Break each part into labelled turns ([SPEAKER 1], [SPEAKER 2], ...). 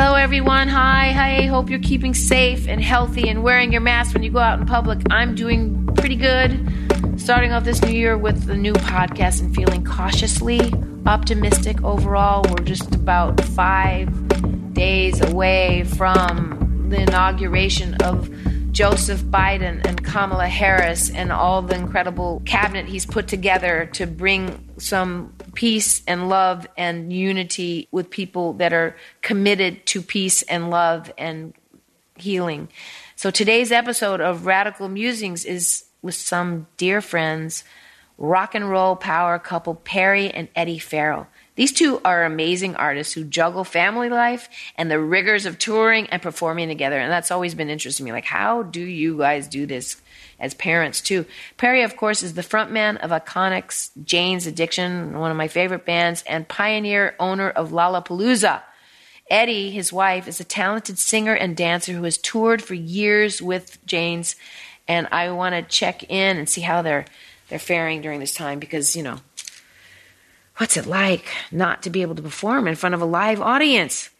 [SPEAKER 1] Hello, everyone. Hi, hi. Hope you're keeping safe and healthy and wearing your mask when you go out in public. I'm doing pretty good. Starting off this new year with the new podcast and feeling cautiously optimistic overall. We're just about five days away from the inauguration of Joseph Biden and Kamala Harris and all the incredible cabinet he's put together to bring some peace and love and unity with people that are committed to peace and love and healing. So today's episode of Radical Musings is with some dear friends, rock and roll power couple Perry and Etty Farrell. These two are amazing artists who juggle family life and the rigors of touring and performing together. And that's always been interesting to me. Like, how do you guys do this as parents, too? Perry, of course, is the frontman of Iconics, Jane's Addiction, one of my favorite bands, and pioneer owner of Lollapalooza. Etty, his wife, is a talented singer and dancer who has toured for years with Jane's. And I want to check in and see how they're they're faring during this time because, you know, what's it like not to be able to perform in front of a live audience?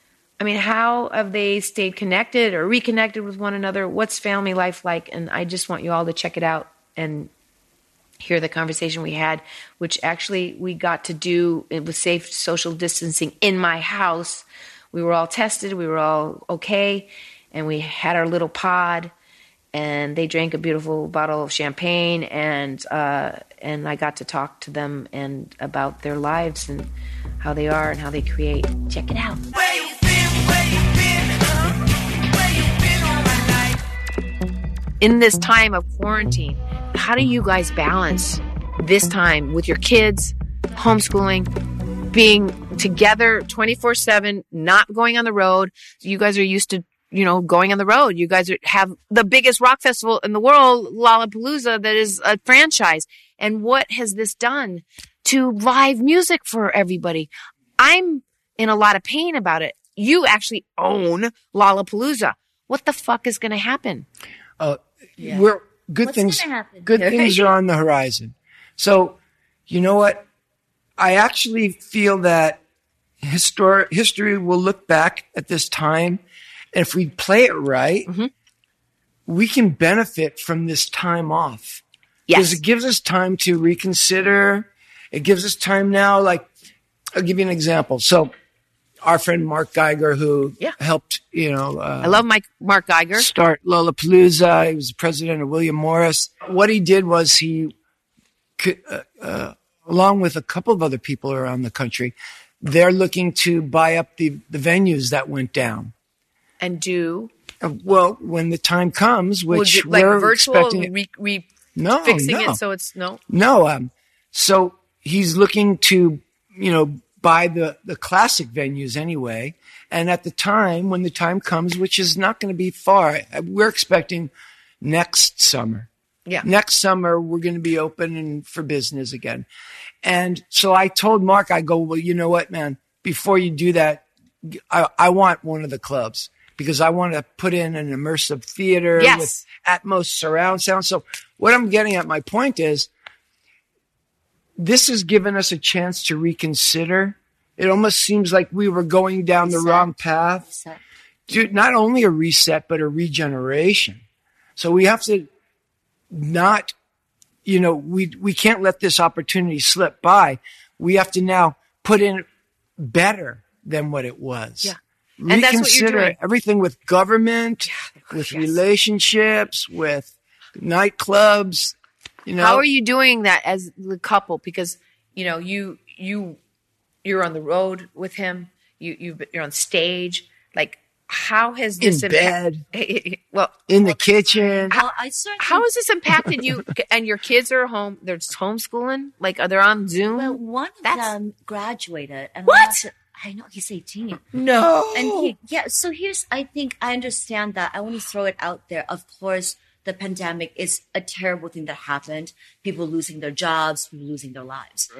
[SPEAKER 1] I mean, how have they stayed connected or reconnected with one another? What's family life like? And I just want you all to check it out and hear the conversation we had, which actually we got to do it was safe social distancing in my house. We were all tested, we were all okay, and we had our little pod and they drank a beautiful bottle of champagne and uh, and I got to talk to them and about their lives and how they are and how they create. Check it out. In this time of quarantine, how do you guys balance this time with your kids, homeschooling, being together 24 7, not going on the road? You guys are used to you know, going on the road. You guys have the biggest rock festival in the world, Lollapalooza, that is a franchise. And what has this done to live music for everybody? I'm in a lot of pain about it. You actually own Lollapalooza. What the fuck is going to happen?
[SPEAKER 2] Uh, we're good
[SPEAKER 3] What's
[SPEAKER 2] things.
[SPEAKER 3] happen?
[SPEAKER 2] Good things are on the horizon. So, you know what? I actually feel that histor- history will look back at this time, and if we play it right,
[SPEAKER 1] Mm-hmm.
[SPEAKER 2] we can benefit from this time off because
[SPEAKER 1] Yes.
[SPEAKER 2] it gives us time to reconsider. It gives us time now. Like, I'll give you an example. So, our friend Mark Geiger, who
[SPEAKER 1] Yeah.
[SPEAKER 2] helped, you know, uh,
[SPEAKER 1] I love Mike, Mark Geiger.
[SPEAKER 2] start Lollapalooza. He was the president of William Morris. What he did was he, could, uh, uh, along with a couple of other people around the country, they're looking to buy up the, the venues that went down.
[SPEAKER 1] And do
[SPEAKER 2] Uh, Well, when the time comes, which
[SPEAKER 1] like
[SPEAKER 2] we're
[SPEAKER 1] virtual
[SPEAKER 2] expecting,
[SPEAKER 1] re, re,
[SPEAKER 2] no,
[SPEAKER 1] fixing
[SPEAKER 2] no,
[SPEAKER 1] it so it's no.
[SPEAKER 2] no. Um, so he's looking to, you know, buy the the classic venues anyway. And at the time, when the time comes, which is not going to be far, uh, we're expecting next summer.
[SPEAKER 1] Yeah.
[SPEAKER 2] next summer we're going to be open and for business again. And so I told Mark, I go, well, you know what, man, before you do that, I, I want one of the clubs because I want to put in an immersive theater
[SPEAKER 1] Yes.
[SPEAKER 2] with Atmos surround sound. So what I'm getting at, my point is this has given us a chance to reconsider. It almost seems like we were going down the wrong path not only a reset but a regeneration. So we have to not, you know, we we can't let this opportunity slip by. We have to now put in better than what it was.
[SPEAKER 1] Yeah. And that's what you're
[SPEAKER 2] Reconsider
[SPEAKER 1] doing.
[SPEAKER 2] everything with government, with
[SPEAKER 1] yes.
[SPEAKER 2] relationships, with nightclubs. You know,
[SPEAKER 1] How are you doing that as the couple? Because you know you you you're on the road with him. You you you're on stage. Like how has this
[SPEAKER 2] in
[SPEAKER 1] this
[SPEAKER 2] bed,
[SPEAKER 1] well,
[SPEAKER 2] in the kitchen?
[SPEAKER 3] well, I certainly,
[SPEAKER 1] how has this impacted you? And your kids are home. They're homeschooling. Like are they on Zoom?
[SPEAKER 3] well, one of
[SPEAKER 1] That's-
[SPEAKER 3] them graduated. And
[SPEAKER 1] What?
[SPEAKER 3] I had to, I know he's 18.
[SPEAKER 1] No.
[SPEAKER 3] And he, yeah, so here's, I think I understand that. I want to throw it out there. Of course, the pandemic is a terrible thing that happened. People losing their jobs, people losing their lives.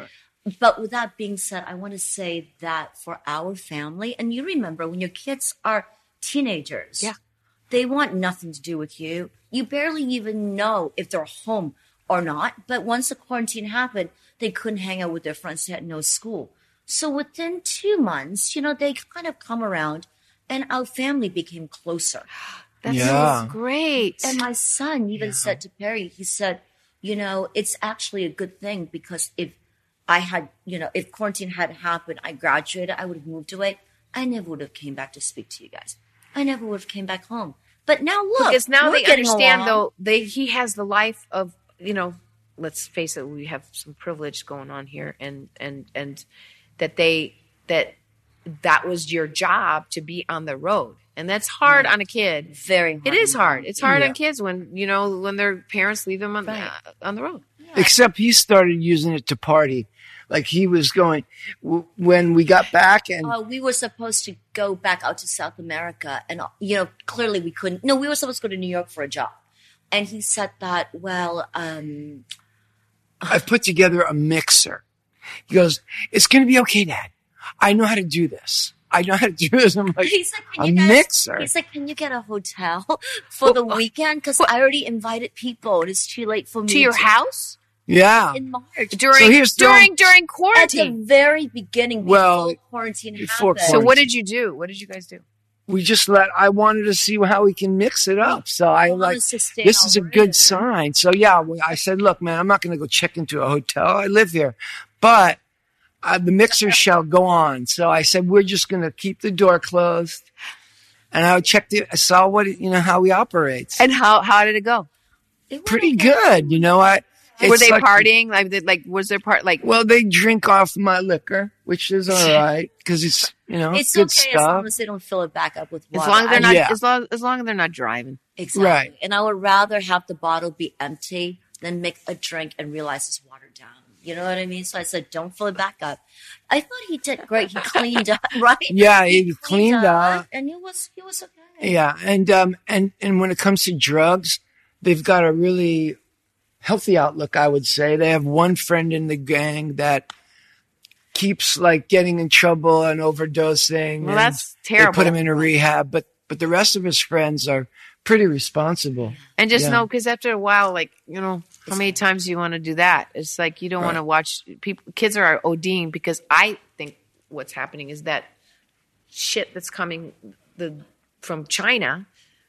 [SPEAKER 3] But with that being said, I want to say that for our family, and you remember when your kids are teenagers,
[SPEAKER 1] Yeah.
[SPEAKER 3] they want nothing to do with you. You barely even know if they're home or not. But once the quarantine happened, they couldn't hang out with their friends. They had no school. So within two months, you know, they kind of come around and our family became closer.
[SPEAKER 1] That's
[SPEAKER 2] Yeah.
[SPEAKER 1] great.
[SPEAKER 3] And my son even said to Perry, he said, you know, it's actually a good thing because if I had, you know, if quarantine had happened, I graduated, I would have moved away. I never would have came back to speak to you guys. I never would have came back home. But now look,
[SPEAKER 1] because now
[SPEAKER 3] we're
[SPEAKER 1] they understand
[SPEAKER 3] along.
[SPEAKER 1] though they he has the life of you know let's face it we have some privilege going on here and and and that they that that was your job to be on the road and that's hard on a kid
[SPEAKER 3] very hard.
[SPEAKER 1] it is hard it's hard
[SPEAKER 2] Yeah.
[SPEAKER 1] on kids when you know when their parents leave them on
[SPEAKER 3] Right.
[SPEAKER 1] uh, on the road
[SPEAKER 2] Except he started using it to party. Like he was going, w- when we got back and
[SPEAKER 3] Uh, we were supposed to go back out to South America, and you know, clearly we couldn't. No, we were supposed to go to New York for a job, and he said that. Well, um,
[SPEAKER 2] I put together a mixer. He goes, it's going to be okay, dad. I know how to do this. I know how to do this. I'm like,
[SPEAKER 3] He's like,
[SPEAKER 2] a
[SPEAKER 3] guys,
[SPEAKER 2] mixer.
[SPEAKER 3] He's like, can you get a hotel for the weekend? Because I already invited people. and It's too late for me
[SPEAKER 1] to your house
[SPEAKER 2] yeah.
[SPEAKER 3] in March.
[SPEAKER 1] during
[SPEAKER 2] here's the-
[SPEAKER 1] during during
[SPEAKER 3] At the very beginning,
[SPEAKER 2] Well,
[SPEAKER 3] quarantine
[SPEAKER 2] before
[SPEAKER 3] happened.
[SPEAKER 1] so what did you do what did you guys do
[SPEAKER 2] We just let, I wanted to see how we can mix it up. So I
[SPEAKER 3] Well,
[SPEAKER 2] like,
[SPEAKER 3] it's to stay
[SPEAKER 2] this is a
[SPEAKER 3] alert.
[SPEAKER 2] good sign. So yeah, we- I said, look, man, I'm not going to go check into a hotel. I live here, but uh, the mixer shall go on. So I said, we're just going to keep the door closed. And I checked it. I saw what, you know, how he operates.
[SPEAKER 1] and how how did it go
[SPEAKER 3] It
[SPEAKER 2] Pretty
[SPEAKER 3] okay.
[SPEAKER 2] good. You know, I,
[SPEAKER 1] were they
[SPEAKER 2] like-
[SPEAKER 1] partying like like was there part like
[SPEAKER 2] Well, they drink off my liquor, which is all right because it's, you know,
[SPEAKER 3] It's
[SPEAKER 2] good
[SPEAKER 3] okay as
[SPEAKER 2] stuff.
[SPEAKER 3] long as they don't fill it back up with
[SPEAKER 1] As long as they're not,
[SPEAKER 2] Yeah.
[SPEAKER 1] as long as long as they're not driving.
[SPEAKER 3] Exactly.
[SPEAKER 2] Right.
[SPEAKER 3] And I would rather have the bottle be empty than make a drink and realize it's watered down. You know what I mean? So I said, don't fill it back up. I thought he did great. He cleaned up, right?
[SPEAKER 2] Yeah, he cleaned up.
[SPEAKER 3] and it was he was okay.
[SPEAKER 2] Yeah, and um, and and when it comes to drugs, they've got a really healthy outlook. I would say they have one friend in the gang that keeps like getting in trouble and overdosing.
[SPEAKER 1] Well,
[SPEAKER 2] and
[SPEAKER 1] that's
[SPEAKER 2] They
[SPEAKER 1] terrible.
[SPEAKER 2] put him in a rehab, but but the rest of his friends are pretty responsible.
[SPEAKER 1] And just
[SPEAKER 2] Yeah.
[SPEAKER 1] know, because after a while, like you know, how many times do you want to do that? It's like you don't want to watch people. Kids are ODing because I think what's happening is that shit that's coming the from China,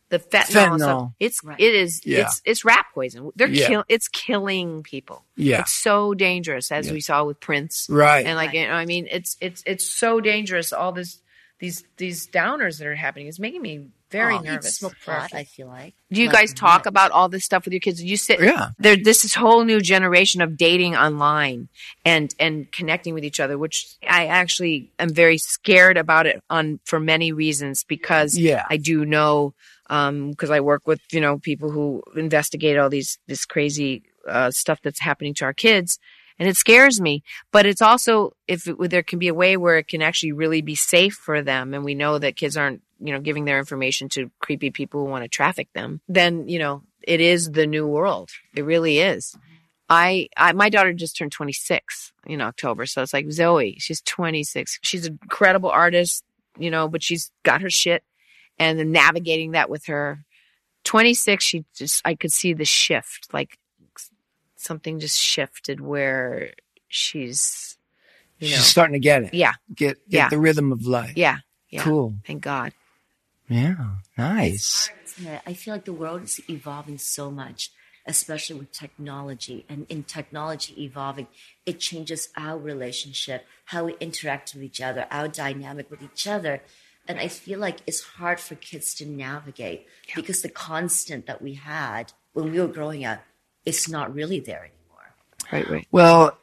[SPEAKER 1] the fentanyl, and stuff,
[SPEAKER 2] Fentanyl.
[SPEAKER 1] it's
[SPEAKER 3] Right.
[SPEAKER 1] it is
[SPEAKER 2] Yeah.
[SPEAKER 1] it's it's rat poison. They're
[SPEAKER 2] Yeah.
[SPEAKER 1] kill it's killing people.
[SPEAKER 2] Yeah.
[SPEAKER 1] it's so dangerous as we saw with Prince,
[SPEAKER 2] Right.
[SPEAKER 1] And like
[SPEAKER 3] Right.
[SPEAKER 1] you know, I mean, it's it's it's so dangerous. All this these these downers that are happening is making me very
[SPEAKER 3] Oh,
[SPEAKER 1] nervous.
[SPEAKER 3] smoke
[SPEAKER 1] for our
[SPEAKER 3] pot. I feel like.
[SPEAKER 1] Do you
[SPEAKER 3] Not
[SPEAKER 1] guys talk
[SPEAKER 3] much.
[SPEAKER 1] about all this stuff with your kids? You sit,
[SPEAKER 2] Yeah.
[SPEAKER 1] There, this is whole new generation of dating online and and connecting with each other, which I actually am very scared about it on for many reasons because
[SPEAKER 2] Yeah.
[SPEAKER 1] I do know because I work with you know people who investigate all these this crazy uh, stuff that's happening to our kids. And it scares me, but it's also if it, there can be a way where it can actually really be safe for them, and we know that kids aren't, you know, giving their information to creepy people who want to traffic them. Then you know it is the new world. It really is. I, I my daughter just turned 26 in October, so it's like Zoe. She's 26. She's an incredible artist, you know, but she's got her shit, and then navigating that with her. 26, she just I could see the shift, like something just shifted where she's, you know,
[SPEAKER 2] She's starting to get it.
[SPEAKER 1] yeah,
[SPEAKER 2] Get get
[SPEAKER 1] Yeah.
[SPEAKER 2] the rhythm of life.
[SPEAKER 1] yeah, yeah.
[SPEAKER 2] Cool.
[SPEAKER 1] Thank God.
[SPEAKER 2] Yeah. Nice.
[SPEAKER 3] Yeah, I feel like the world is evolving so much, especially with technology. And in technology evolving, it changes our relationship, how we interact with each other, our dynamic with each other. And I feel like it's hard for kids to navigate because the constant that we had when we were growing up it's not really there anymore.
[SPEAKER 1] Right, right.
[SPEAKER 2] Well,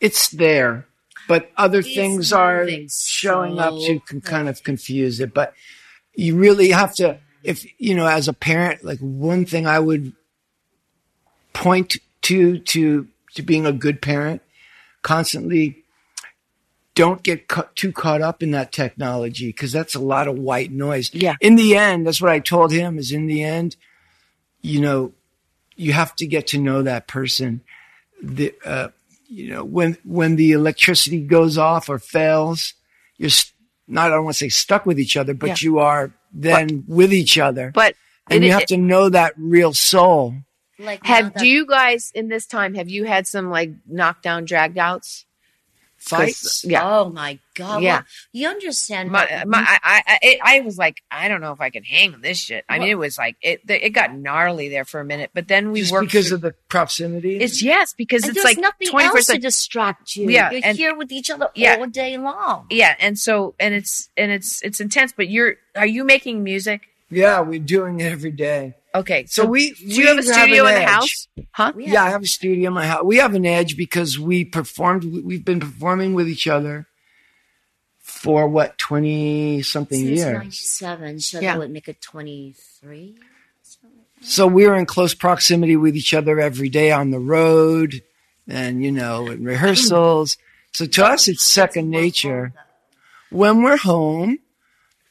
[SPEAKER 2] it's there, but other
[SPEAKER 3] It's
[SPEAKER 2] things are
[SPEAKER 3] moving
[SPEAKER 2] showing up
[SPEAKER 3] so
[SPEAKER 2] to can kind of confuse it. But you really have to, if you know, as a parent, like one thing I would point to to to being a good parent, constantly don't get cu- too caught up in that technology because that's a lot of white noise.
[SPEAKER 1] Yeah.
[SPEAKER 2] In the end, that's what I told him is in the end, you know, you have to get to know that person. The, uh, you know, when, when the electricity goes off or fails, you're st- not, I don't want to say stuck with each other, but
[SPEAKER 1] Yeah.
[SPEAKER 2] you are then with each other.
[SPEAKER 1] But
[SPEAKER 2] and
[SPEAKER 1] it-
[SPEAKER 2] you have
[SPEAKER 1] it-
[SPEAKER 2] to know that real soul.
[SPEAKER 3] Like
[SPEAKER 1] have
[SPEAKER 3] that-
[SPEAKER 1] do you guys in this time have you had some like knockdown dragged outs? 'Cause-
[SPEAKER 2] Fights.
[SPEAKER 1] Yeah.
[SPEAKER 3] Oh my god!
[SPEAKER 1] Yeah.
[SPEAKER 3] Well, you understand?
[SPEAKER 1] My,
[SPEAKER 3] uh,
[SPEAKER 1] my, I, I, I- it, I was like, I don't know if I can hang with this shit. I mean, it was like it, it got gnarly there for a minute, but then we
[SPEAKER 2] Just
[SPEAKER 1] worked
[SPEAKER 2] because
[SPEAKER 1] through-
[SPEAKER 2] of the proximity.
[SPEAKER 1] it's yes because
[SPEAKER 3] and
[SPEAKER 1] it's
[SPEAKER 3] there's
[SPEAKER 1] like
[SPEAKER 3] nothing
[SPEAKER 1] twenty
[SPEAKER 3] else to distract you.
[SPEAKER 1] Yeah,
[SPEAKER 3] you're
[SPEAKER 1] and-
[SPEAKER 3] here with each other
[SPEAKER 1] Yeah.
[SPEAKER 3] all day long.
[SPEAKER 1] Yeah, and so and it's and it's it's intense. But you're are you making music?
[SPEAKER 2] yeah, we're doing it every day.
[SPEAKER 1] Okay,
[SPEAKER 2] So,
[SPEAKER 1] so,
[SPEAKER 2] we
[SPEAKER 1] do you have a studio
[SPEAKER 2] an
[SPEAKER 1] in the
[SPEAKER 2] edge.
[SPEAKER 1] house? Huh?
[SPEAKER 3] We
[SPEAKER 2] Yeah, I
[SPEAKER 3] have-
[SPEAKER 2] have a studio in my house. We have an edge because we performed. we- We've been performing with each other for what twenty something
[SPEAKER 3] Since
[SPEAKER 2] years.
[SPEAKER 3] '97, so
[SPEAKER 1] Yeah.
[SPEAKER 3] that would make it 23.
[SPEAKER 2] So we were in close proximity with each other every day on the road, and you know, in rehearsals. So to us, it's second nature. When we're home,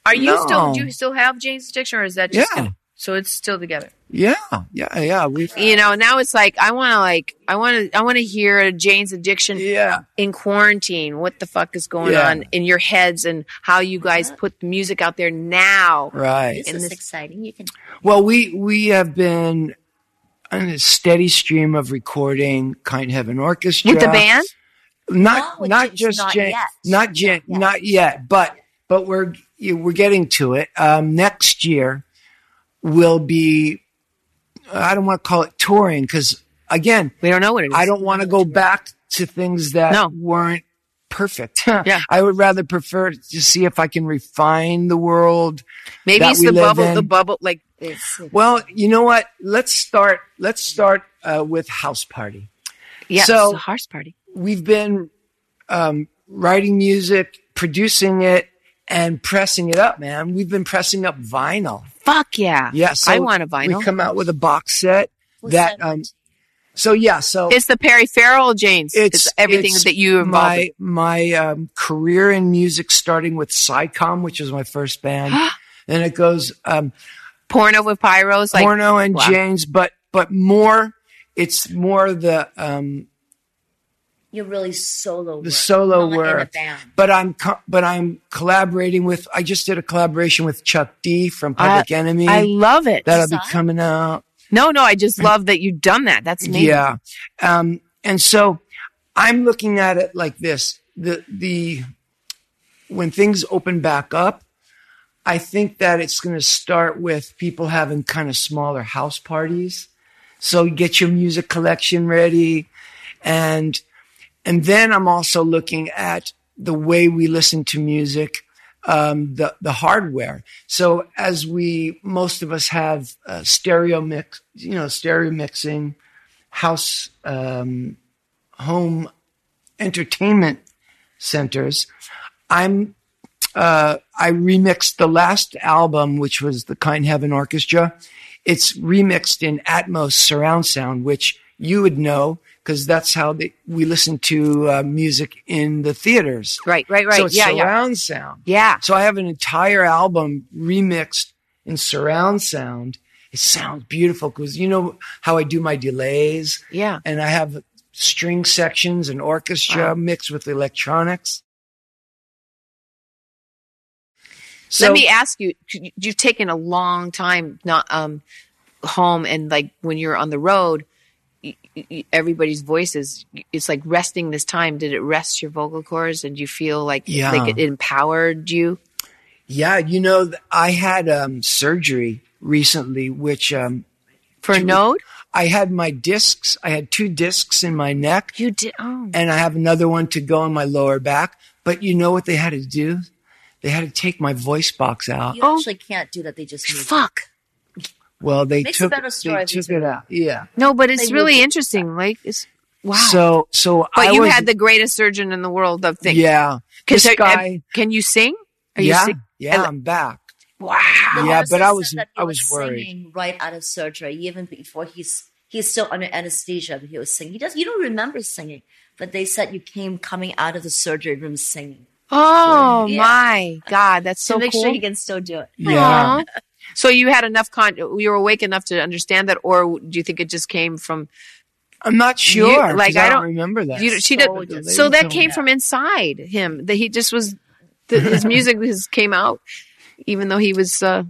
[SPEAKER 1] Are you still do you still have Jane's Addiction, or is that just
[SPEAKER 2] Yeah.
[SPEAKER 1] So it's still together?
[SPEAKER 2] yeah, yeah, yeah, we,
[SPEAKER 1] You know, now it's like I want to like I want to I want to hear Jane's Addiction
[SPEAKER 2] yeah,
[SPEAKER 1] in quarantine. What the fuck is going
[SPEAKER 2] Yeah.
[SPEAKER 1] on in your heads and how you guys put the music out there now?
[SPEAKER 2] right.
[SPEAKER 3] This
[SPEAKER 1] In
[SPEAKER 3] is
[SPEAKER 1] this-
[SPEAKER 3] exciting. You can
[SPEAKER 2] Well, we we have been on a steady stream of recording Kind Heaven Orchestra
[SPEAKER 1] With the band?
[SPEAKER 2] Not
[SPEAKER 3] No,
[SPEAKER 2] not
[SPEAKER 3] it's
[SPEAKER 2] just
[SPEAKER 3] not
[SPEAKER 2] Jan-
[SPEAKER 3] yet.
[SPEAKER 2] not Jane,
[SPEAKER 3] Not yet.
[SPEAKER 2] not yet, but but we're we're getting to it. Um, next year will be. I don't want to call it touring because again,
[SPEAKER 1] We don't know what it is.
[SPEAKER 2] I don't want to go back to things that
[SPEAKER 1] No.
[SPEAKER 2] weren't perfect.
[SPEAKER 1] Yeah.
[SPEAKER 2] I would rather prefer to see if I can refine the world.
[SPEAKER 1] Maybe it's the bubble.
[SPEAKER 2] in.
[SPEAKER 1] The bubble, like
[SPEAKER 3] it's
[SPEAKER 2] Well, you know what? Let's start. Let's start uh, with House Party.
[SPEAKER 1] yeah,
[SPEAKER 2] So-
[SPEAKER 1] house party.
[SPEAKER 2] We've been um, writing music, producing it, and pressing it up. Man, we've been pressing up vinyl.
[SPEAKER 1] Fuck yeah!
[SPEAKER 2] Yeah, so
[SPEAKER 1] I want a vinyl.
[SPEAKER 2] We come out with a box set
[SPEAKER 3] We'll
[SPEAKER 2] that. Um, so yeah, so
[SPEAKER 1] It's the Perry Farrell Jane's. It's, everything
[SPEAKER 2] it's
[SPEAKER 1] that you involved.
[SPEAKER 2] My my um, career in music, starting with Psi Com, which was my first band, and it goes um,
[SPEAKER 1] Porno with pyros, like
[SPEAKER 2] porno and
[SPEAKER 1] wow.
[SPEAKER 2] James, but but more. It's more the um,
[SPEAKER 3] You're really solo.
[SPEAKER 2] the
[SPEAKER 3] work,
[SPEAKER 2] solo
[SPEAKER 3] not in a
[SPEAKER 2] work.
[SPEAKER 3] band.
[SPEAKER 2] But I'm co- but I'm collaborating with. I just did a collaboration with Chuck D from Public Enemy.
[SPEAKER 1] I love it.
[SPEAKER 2] That'll be coming out.
[SPEAKER 1] no, no, I just love that you've done that. That's amazing.
[SPEAKER 2] Yeah. Um, and so I'm looking at it like this. The, the, when things open back up, I think that it's going to start with people having kind of smaller house parties. So get your music collection ready. And, and then I'm also looking at the way we listen to music, um, the, the hardware. So as we, most of us have uh, stereo mix, you know, stereo mixing, house, um, home entertainment centers. I'm, uh, I remixed the last album, which was the Kind Heaven Orchestra. It's remixed in Atmos surround sound, which you would know because that's how they, we listen to uh, music in the theaters.
[SPEAKER 1] Right, right, right.
[SPEAKER 2] So it's
[SPEAKER 1] yeah, yeah.
[SPEAKER 2] surround sound.
[SPEAKER 1] Yeah.
[SPEAKER 2] So I have an entire album remixed in surround sound. It sounds beautiful because you know how I do my delays
[SPEAKER 1] Yeah.
[SPEAKER 2] and I have string sections and orchestra
[SPEAKER 1] Wow.
[SPEAKER 2] mixed with electronics. So
[SPEAKER 1] Let me ask you: you- You've taken a long time not um home, and like when you're on the road, everybody's voices. It's like resting this time. Did it rest your vocal cords, and you feel like
[SPEAKER 2] Yeah.
[SPEAKER 1] like it empowered you?
[SPEAKER 2] yeah, you know, I had um, surgery recently, which um,
[SPEAKER 1] For a node,
[SPEAKER 2] I had my discs. I had two discs in my neck,
[SPEAKER 1] you did. Oh,
[SPEAKER 2] and I have another one to go in my lower back. But you know what they had to do? They had to take my voice box out.
[SPEAKER 3] You
[SPEAKER 1] Oh.
[SPEAKER 3] actually can't do that. They just move.
[SPEAKER 1] fuck.
[SPEAKER 2] Well, they
[SPEAKER 3] Makes a
[SPEAKER 2] took
[SPEAKER 3] better story
[SPEAKER 2] they took
[SPEAKER 3] took
[SPEAKER 2] it out. Yeah.
[SPEAKER 1] No, but it's
[SPEAKER 3] They
[SPEAKER 1] really
[SPEAKER 3] moved it.
[SPEAKER 1] interesting. Like, it's wow.
[SPEAKER 2] So so
[SPEAKER 1] but
[SPEAKER 2] I
[SPEAKER 1] you
[SPEAKER 2] was,
[SPEAKER 1] had the greatest surgeon in the world of things.
[SPEAKER 2] yeah.
[SPEAKER 1] Because
[SPEAKER 2] This guy.
[SPEAKER 1] can you sing? Are you
[SPEAKER 2] Yeah,
[SPEAKER 1] sing?
[SPEAKER 2] yeah,
[SPEAKER 1] and-
[SPEAKER 2] I'm back.
[SPEAKER 1] Wow.
[SPEAKER 3] The
[SPEAKER 2] Yeah, but I was- I was worried.
[SPEAKER 3] singing right out of surgery, even before he's he's still under anesthesia. But he was singing. He does. You don't remember singing, but they said you came coming out of the surgery room singing
[SPEAKER 1] Oh
[SPEAKER 3] Yeah.
[SPEAKER 1] my God, that's so
[SPEAKER 3] to make
[SPEAKER 1] cool.
[SPEAKER 3] sure you can still do it.
[SPEAKER 2] Yeah.
[SPEAKER 1] Aw. So you had enough con, you were awake enough to understand that, or do you think it just came from,
[SPEAKER 2] I'm not sure.
[SPEAKER 1] like,
[SPEAKER 2] 'cause
[SPEAKER 1] I
[SPEAKER 2] I don't
[SPEAKER 1] don't-
[SPEAKER 2] remember that.
[SPEAKER 1] you, she
[SPEAKER 3] So
[SPEAKER 1] did,
[SPEAKER 3] just-
[SPEAKER 1] so that came
[SPEAKER 2] me.
[SPEAKER 1] from inside him, that he just was, that his music his came out, even though he was, uh,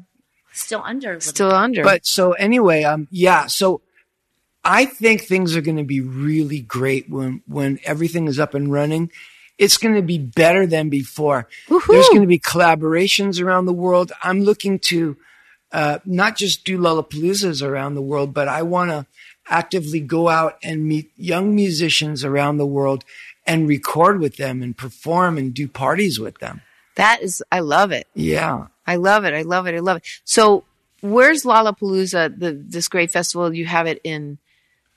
[SPEAKER 3] Still under. a little
[SPEAKER 1] still under.
[SPEAKER 2] But so anyway, um, yeah. So I think things are going to be really great when when everything is up and running. It's going to be better than before. There's going to be collaborations around the world. I'm looking to uh, not just do Lollapaloozas around the world, but I want to actively go out and meet young musicians around the world and record with them and perform and do parties with them.
[SPEAKER 1] that is, I love it.
[SPEAKER 2] Yeah.
[SPEAKER 1] I love it. I love it. I love it. So where's Lollapalooza, the, this great festival? You have it in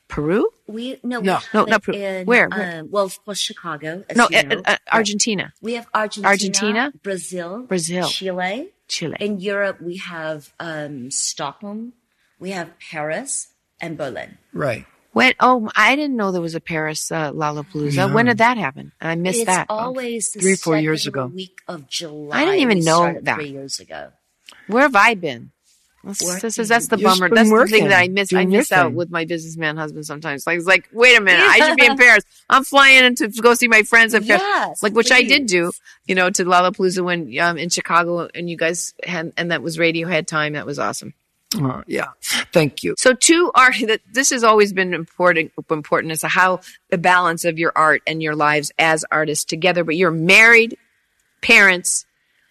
[SPEAKER 1] Peru?
[SPEAKER 3] We no,
[SPEAKER 2] No.
[SPEAKER 3] we
[SPEAKER 1] No, not Peru.
[SPEAKER 3] in,
[SPEAKER 1] Where? Where?
[SPEAKER 3] Um, well, of course, Chicago. As
[SPEAKER 1] No,
[SPEAKER 3] you
[SPEAKER 1] uh, uh, Argentina,
[SPEAKER 3] we have Argentina,
[SPEAKER 1] Argentina,
[SPEAKER 3] Brazil,
[SPEAKER 1] Brazil.
[SPEAKER 3] Chile.
[SPEAKER 1] Chile.
[SPEAKER 3] In Europe, we have um, Stockholm, we have Paris, and Berlin.
[SPEAKER 2] Right.
[SPEAKER 1] When? Oh, I didn't know there was a Paris uh, Lollapalooza. When did that happen? I missed
[SPEAKER 3] it's
[SPEAKER 1] that.
[SPEAKER 3] always the
[SPEAKER 2] Three, four years
[SPEAKER 3] second
[SPEAKER 2] ago.
[SPEAKER 3] week of July.
[SPEAKER 1] I didn't even
[SPEAKER 3] We
[SPEAKER 1] know that.
[SPEAKER 3] three years ago.
[SPEAKER 1] Where have I been? That's, this is, that's the bummer. That's the thing that I miss. I miss out
[SPEAKER 2] thing.
[SPEAKER 1] with my businessman husband sometimes. Like, it's like, wait a minute, I should be in Paris. I'm flying in to go see my friends in Paris.
[SPEAKER 3] Yes,
[SPEAKER 1] like, which I did do, you know, to Lollapalooza when um, in Chicago, and you guys had, and that was Radiohead time. That was awesome.
[SPEAKER 2] Uh, yeah. Thank you.
[SPEAKER 1] So two art that this has always been important important as to how the balance of your art and your lives as artists together. But you're married, parents,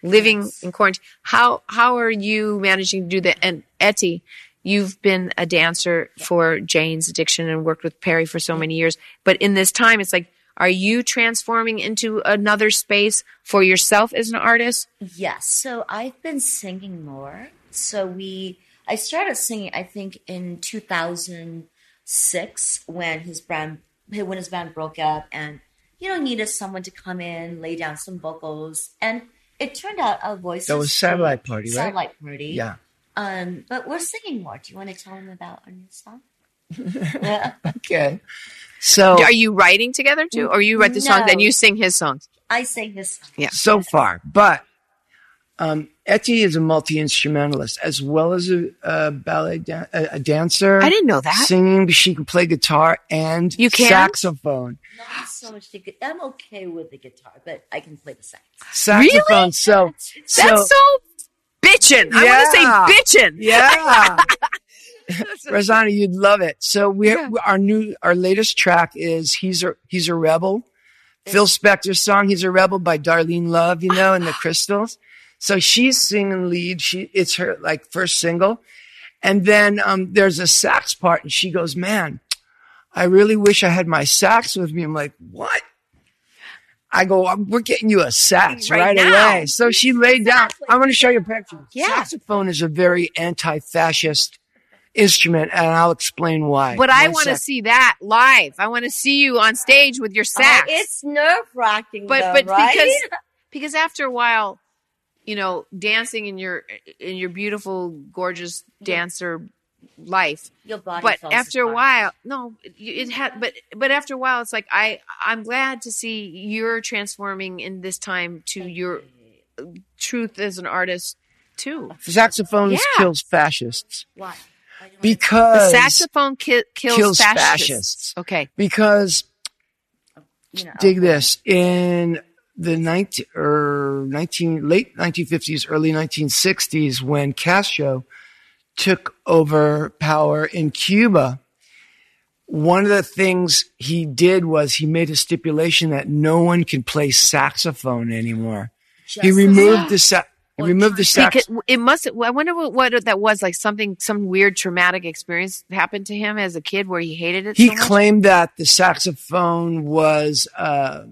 [SPEAKER 1] living in quarantine. How how are you managing to do that? And Etty, you've been a dancer for Jane's Addiction and worked with Perry for so many years. But in this time, it's like, are you transforming into another space for yourself as an artist?
[SPEAKER 3] Yes. So I've been singing more. So we, I started singing, I think, in 2006 when his band, when his band broke up and, you know, needed someone to come in, lay down some vocals. And it turned out our voices.
[SPEAKER 2] That was Satellite Party, right?
[SPEAKER 3] Satellite Party.
[SPEAKER 2] Yeah.
[SPEAKER 3] Um, but we're singing more. Do you want to tell them about our new song? yeah.
[SPEAKER 2] Okay. So
[SPEAKER 1] Are you writing together too, or you write the songs
[SPEAKER 3] No.
[SPEAKER 1] and you sing his songs?
[SPEAKER 3] I sing his song.
[SPEAKER 1] Yeah.
[SPEAKER 2] so far, but um, Etty is a multi instrumentalist as well as a, a ballet dan- a, a dancer.
[SPEAKER 1] I didn't know that.
[SPEAKER 2] Singing, she can play guitar and
[SPEAKER 1] You can?
[SPEAKER 2] saxophone.
[SPEAKER 3] Not so much the gu- I'm okay with the guitar, but I can play the sax.
[SPEAKER 2] Saxophone. So, so
[SPEAKER 1] That's so bitchin'. I
[SPEAKER 2] Yeah.
[SPEAKER 1] want to say bitchin'.
[SPEAKER 2] yeah. Rosanna, you'd love it. So we our new our latest track is he's a he's a rebel. Phil Spector's song "He's a Rebel" by Darlene Love, you know, and the Crystals. So she's singing lead. She it's her like first single, and then um, there's a sax part, and she goes, "Man, I really wish I had my sax with me." I'm like, "What?" I go, "Um, "We're getting you a sax
[SPEAKER 1] Right
[SPEAKER 2] right, away." So she laid down. I'm going to show you a picture.
[SPEAKER 1] Yeah.
[SPEAKER 2] Saxophone is a very anti-fascist instrument, and I'll explain why.
[SPEAKER 1] But I want to see that live. I want to see you on stage with your sax.
[SPEAKER 3] Oh, it's nerve wracking,
[SPEAKER 1] but
[SPEAKER 3] though,
[SPEAKER 1] but
[SPEAKER 3] right?
[SPEAKER 1] because because after a while, you know, dancing in your in your beautiful, gorgeous dancer life.
[SPEAKER 3] your body.
[SPEAKER 1] But
[SPEAKER 3] falls
[SPEAKER 1] after a while, no, you- it had. But but after a while, it's like I I'm glad to see you're transforming in this time to your truth as an artist too.
[SPEAKER 2] saxophones
[SPEAKER 1] Yeah.
[SPEAKER 2] kills fascists
[SPEAKER 3] why? Why do I-
[SPEAKER 1] The
[SPEAKER 2] because
[SPEAKER 1] saxophone ki- kills,
[SPEAKER 2] kills
[SPEAKER 1] fascists.
[SPEAKER 2] fascists.
[SPEAKER 1] Okay.
[SPEAKER 2] because oh,
[SPEAKER 3] you know,
[SPEAKER 2] dig this in the 19 or 19 late 1950s early 1960s when Castro took over power in Cuba one of the things he did was he made a stipulation that no one can play saxophone anymore he
[SPEAKER 3] Just-
[SPEAKER 2] removed the sa- he
[SPEAKER 3] Or
[SPEAKER 2] removed the sax
[SPEAKER 1] Because it must. I wonder what, what that was like. Something, some weird traumatic experience happened to him as a kid where he hated it.
[SPEAKER 2] he
[SPEAKER 1] so much?
[SPEAKER 2] claimed that the saxophone was uh,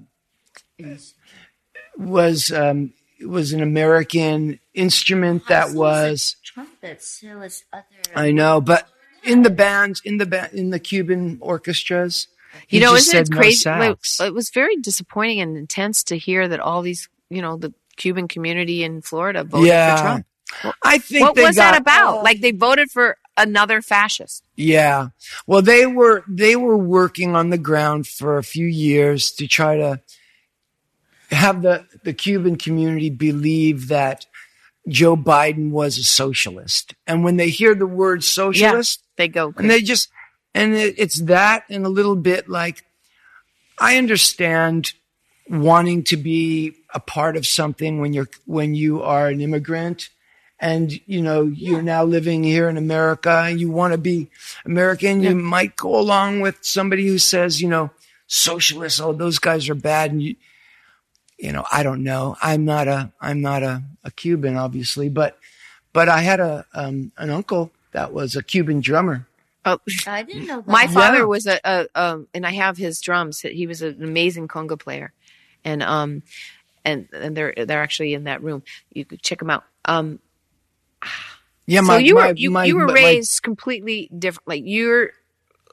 [SPEAKER 2] was um, was an American instrument that
[SPEAKER 3] So is
[SPEAKER 2] was
[SPEAKER 3] trumpets. So is other.
[SPEAKER 2] I know, but in the bands, in the ba- in the Cuban orchestras, he
[SPEAKER 1] you know,
[SPEAKER 2] just
[SPEAKER 1] isn't it
[SPEAKER 2] said no
[SPEAKER 1] crazy?
[SPEAKER 2] sax.
[SPEAKER 1] Like, it was very disappointing and intense to hear that all these, you know, the Cuban community in Florida voted
[SPEAKER 2] Yeah.
[SPEAKER 1] for Trump.
[SPEAKER 2] I think
[SPEAKER 1] What was
[SPEAKER 2] got,
[SPEAKER 1] that about?
[SPEAKER 3] Oh.
[SPEAKER 1] Like they voted for another fascist.
[SPEAKER 2] Yeah. Well, they were they were working on the ground for a few years to try to have the the Cuban community believe that Joe Biden was a socialist. And when they hear the word socialist,
[SPEAKER 1] They go.
[SPEAKER 2] and they just and it, it's that and a little bit like I understand wanting to be a part of something when you're when you are an immigrant and you know you're now living here in America and you want to be American you might go along with somebody who says you know socialists oh those guys are bad and you you know I don't know I'm not a I'm not a, a Cuban obviously but but I had a um, an uncle that was a Cuban drummer
[SPEAKER 1] oh,
[SPEAKER 3] I didn't know that.
[SPEAKER 1] my father
[SPEAKER 2] Yeah.
[SPEAKER 1] was a, a um, and I have his drums. He was an amazing conga player, and um, and and they're they're actually in that room. You could check them out. Um,
[SPEAKER 2] yeah
[SPEAKER 1] so
[SPEAKER 2] my
[SPEAKER 1] you
[SPEAKER 2] my,
[SPEAKER 1] were you,
[SPEAKER 2] my,
[SPEAKER 1] you were
[SPEAKER 2] my-
[SPEAKER 1] raised completely different. Like you're,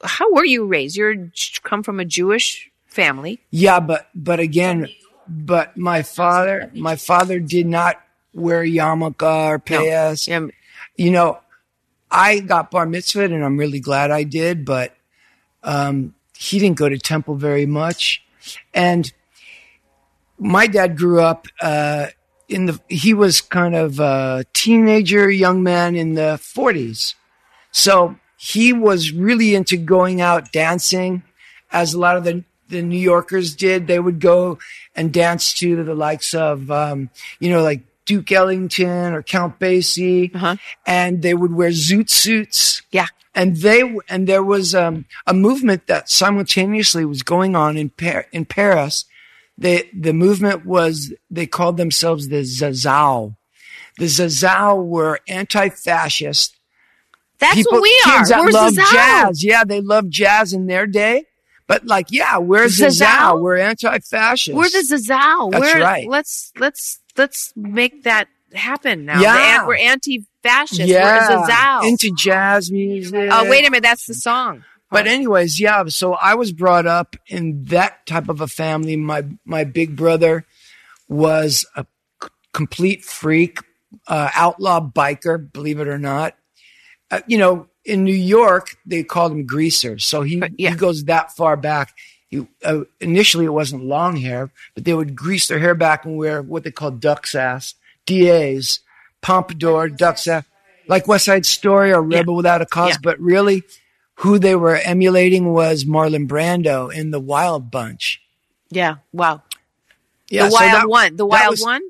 [SPEAKER 1] how were you raised? You're come from a Jewish family.
[SPEAKER 2] Yeah, but but again, but my father, my father did not wear yarmulke or payas.
[SPEAKER 1] Yeah,
[SPEAKER 2] You know, I got bar mitzvah, and I'm really glad I did. But um, he didn't go to temple very much, and my dad grew up uh, in the. He was kind of a teenager, young man in the 40s, so he was really into going out dancing, as a lot of the the New Yorkers did. They would go and dance to the likes of, um, you know, like Duke Ellington or Count Basie,
[SPEAKER 1] Uh-huh.
[SPEAKER 2] and they would wear zoot suits.
[SPEAKER 1] yeah.
[SPEAKER 2] And they and there was um, a movement that simultaneously was going on in Par- in Paris. The the movement was they called themselves the Zazao. The Zazao were anti-fascist
[SPEAKER 1] That's
[SPEAKER 2] people,
[SPEAKER 1] what we are.
[SPEAKER 2] kids that
[SPEAKER 1] We're
[SPEAKER 2] love
[SPEAKER 1] Zazao.
[SPEAKER 2] jazz. Yeah, they love jazz in their day. But like, yeah, we're?
[SPEAKER 1] Zazao.
[SPEAKER 2] We're anti-fascist.
[SPEAKER 1] We're the Zazao.
[SPEAKER 2] That's
[SPEAKER 1] we're,
[SPEAKER 2] right.
[SPEAKER 1] Let's let's let's make that happen now.
[SPEAKER 2] Yeah.
[SPEAKER 1] We're anti-fascist.
[SPEAKER 2] yeah,
[SPEAKER 1] We're Zazao.
[SPEAKER 2] into jazz music.
[SPEAKER 1] oh wait a minute, that's the song.
[SPEAKER 2] But anyways, yeah. So I was brought up in that type of a family. My my big brother was a c- complete freak, uh, outlaw biker. Believe it or not, uh, you know, in New York they called him greaser. So he
[SPEAKER 1] yeah.
[SPEAKER 2] he goes that far back. He, uh, initially, it wasn't long hair, but they would grease their hair back and wear what they call duck's ass, DAs, pompadour, duck's ass, like West Side Story or Rebel Without a Cause.
[SPEAKER 1] Yeah.
[SPEAKER 2] But really, who they were emulating was Marlon Brando in the Wild Bunch.
[SPEAKER 1] Yeah. Wow.
[SPEAKER 2] Yeah,
[SPEAKER 1] the
[SPEAKER 2] so
[SPEAKER 1] wild
[SPEAKER 2] that-
[SPEAKER 1] one. The wild
[SPEAKER 2] was
[SPEAKER 1] one.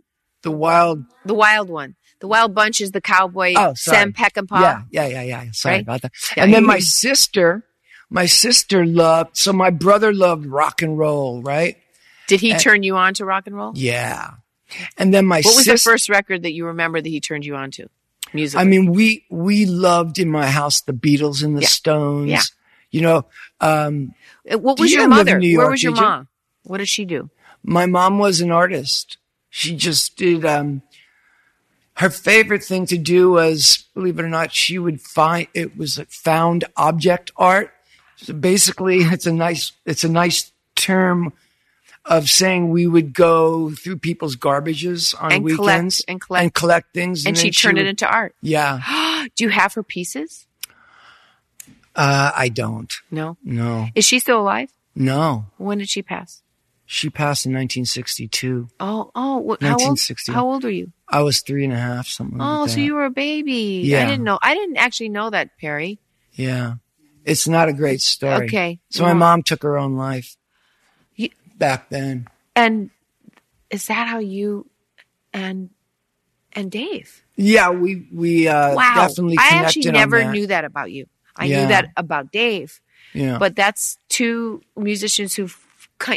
[SPEAKER 2] The Wild.
[SPEAKER 1] The wild one. The wild bunch is the cowboy
[SPEAKER 2] Oh, sorry.
[SPEAKER 1] Sam Peckinpah.
[SPEAKER 2] Yeah, yeah, yeah, yeah. Sorry
[SPEAKER 1] Right?
[SPEAKER 2] about that.
[SPEAKER 1] Yeah,
[SPEAKER 2] and then my sister, my sister loved. So my brother loved rock and roll, right?
[SPEAKER 1] Did he turn you on to rock and roll?
[SPEAKER 2] Yeah. And then my
[SPEAKER 1] What was the first record that you remember that he turned you on to? Music.
[SPEAKER 2] I mean, we we loved in my house the Beatles and the
[SPEAKER 1] Yeah.
[SPEAKER 2] Stones.
[SPEAKER 1] Yeah.
[SPEAKER 2] You know, um,
[SPEAKER 1] what was your
[SPEAKER 2] didn't live in
[SPEAKER 1] mother?
[SPEAKER 2] New
[SPEAKER 1] Where
[SPEAKER 2] York,
[SPEAKER 1] was your
[SPEAKER 2] did you?
[SPEAKER 1] mom? What did she do?
[SPEAKER 2] my mom was an artist. She just did. Um, her favorite thing to do was, believe it or not, she would find it was found object art. So basically, it's a nice it's a nice term of saying we would go through people's garbages on
[SPEAKER 1] And collect- and collect-
[SPEAKER 2] collect things,
[SPEAKER 1] And
[SPEAKER 2] then
[SPEAKER 1] she turned it
[SPEAKER 2] would-
[SPEAKER 1] into art.
[SPEAKER 2] Yeah,
[SPEAKER 1] Do you have her pieces?
[SPEAKER 2] uh, I don't.
[SPEAKER 1] No.
[SPEAKER 2] No,
[SPEAKER 1] Is she still alive?
[SPEAKER 2] no.
[SPEAKER 1] When did she pass?
[SPEAKER 2] She passed in 1962.
[SPEAKER 1] Oh, oh, what, how old?
[SPEAKER 2] 1960.
[SPEAKER 1] How old were you?
[SPEAKER 2] I was three and a half, something
[SPEAKER 1] Oh,
[SPEAKER 2] like
[SPEAKER 1] so you were a baby.
[SPEAKER 2] Yeah.
[SPEAKER 1] I didn't know. I didn't actually know that, Perry.
[SPEAKER 2] Yeah. It's not a great story.
[SPEAKER 1] Okay.
[SPEAKER 2] So my mom took her own life
[SPEAKER 1] You-
[SPEAKER 2] back then.
[SPEAKER 1] And is that how you and and Dave?
[SPEAKER 2] Yeah, we we uh
[SPEAKER 1] Wow.
[SPEAKER 2] definitely
[SPEAKER 1] I actually never knew that about you. I
[SPEAKER 2] Yeah.
[SPEAKER 1] knew that about Dave.
[SPEAKER 2] Yeah.
[SPEAKER 1] But that's two musicians who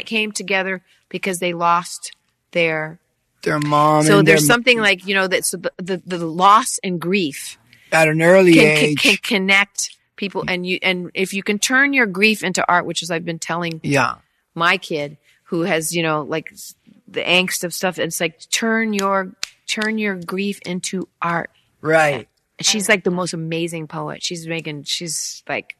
[SPEAKER 1] came together because they lost their.
[SPEAKER 2] their mom
[SPEAKER 1] so there's something like you know that so the, the the loss and grief
[SPEAKER 2] at an early
[SPEAKER 1] can, can,
[SPEAKER 2] age.
[SPEAKER 1] can connect people and you and if you can turn your grief into art, which is I've been telling
[SPEAKER 2] yeah.
[SPEAKER 1] my kid who has you know like the angst of stuff. It's like turn your turn your grief into art.
[SPEAKER 2] Right.
[SPEAKER 1] She's like the most amazing poet. She's making she's like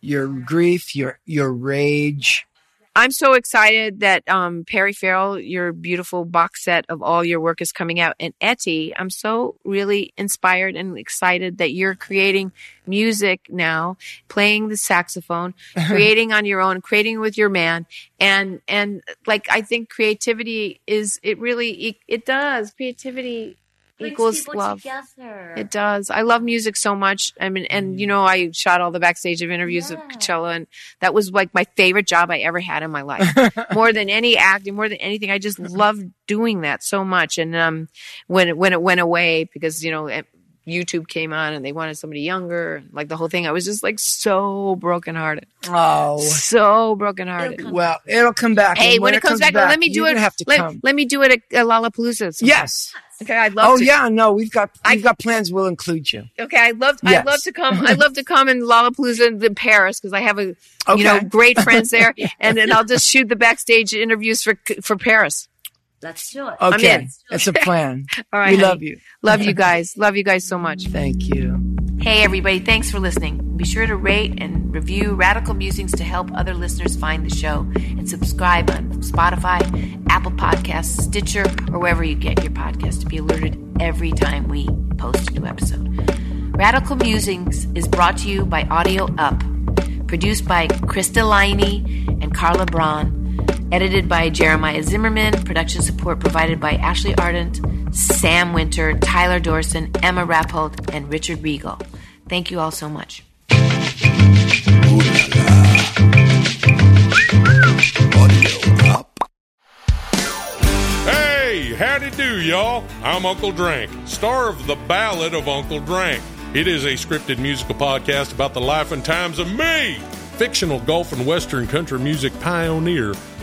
[SPEAKER 2] Your grief, your your rage,
[SPEAKER 1] I'm so excited that um, Perry Farrell, your beautiful box set of all your work is coming out. And Etty, I'm so really inspired and excited that you're creating music now, playing the saxophone, creating on your own, creating with your man. And, and like, I think creativity is, it really, it, it does. Creativity equals love.
[SPEAKER 3] together.
[SPEAKER 1] It does. I love music so much. I mean, and you know, I shot all the backstage of interviews
[SPEAKER 3] Yeah.
[SPEAKER 1] of Coachella, and that was like my favorite job I ever had in my life. more than any acting, more than anything, I just loved doing that so much. And um, when it, when it went away, because you know. YouTube came on and they wanted somebody younger, like the whole thing. I was just like so brokenhearted,
[SPEAKER 2] Oh,
[SPEAKER 1] so brokenhearted.
[SPEAKER 3] It'll come
[SPEAKER 2] well, it'll come back.
[SPEAKER 1] Hey,
[SPEAKER 2] And
[SPEAKER 1] when, it comes back, let me do
[SPEAKER 2] you're
[SPEAKER 1] it.
[SPEAKER 2] Have to
[SPEAKER 1] let,
[SPEAKER 2] come.
[SPEAKER 1] let me do it at, at Lollapalooza. sometime.
[SPEAKER 2] Yes.
[SPEAKER 1] Okay, I'd love
[SPEAKER 2] Oh
[SPEAKER 1] to.
[SPEAKER 2] yeah. No, we've got
[SPEAKER 1] I-
[SPEAKER 2] we've got plans. We'll include you.
[SPEAKER 1] Okay, I love
[SPEAKER 2] Yes.
[SPEAKER 1] I love to come. I love to come in Lollapalooza in- in Paris because I have a you know great friends there, and then I'll just shoot the backstage interviews for for Paris.
[SPEAKER 3] Let's do it.
[SPEAKER 2] Okay,
[SPEAKER 1] in.
[SPEAKER 2] it's a plan.
[SPEAKER 1] All right,
[SPEAKER 2] we
[SPEAKER 1] honey.
[SPEAKER 2] love you.
[SPEAKER 1] Love you guys. Love you guys so much.
[SPEAKER 2] Thank you.
[SPEAKER 4] Hey, everybody, thanks for listening. Be sure to rate and review Radical Musings to help other listeners find the show and subscribe on Spotify, Apple Podcasts, Stitcher, or wherever you get your podcast to be alerted every time we post a new episode. Radical Musings is brought to you by Audio Up, produced by Krista Liney and Carla Braun, edited by Jeremiah Zimmerman, production support provided by Ashley Ardent, Sam Winter, Tyler Dorson, Emma Rappold, and Richard Regal. Thank you all so much.
[SPEAKER 5] Hey, howdy do, y'all. I'm Uncle Drank, star of The Ballad of Uncle Drank. It is a scripted musical podcast about the life and times of me, fictional golf and western country music pioneer,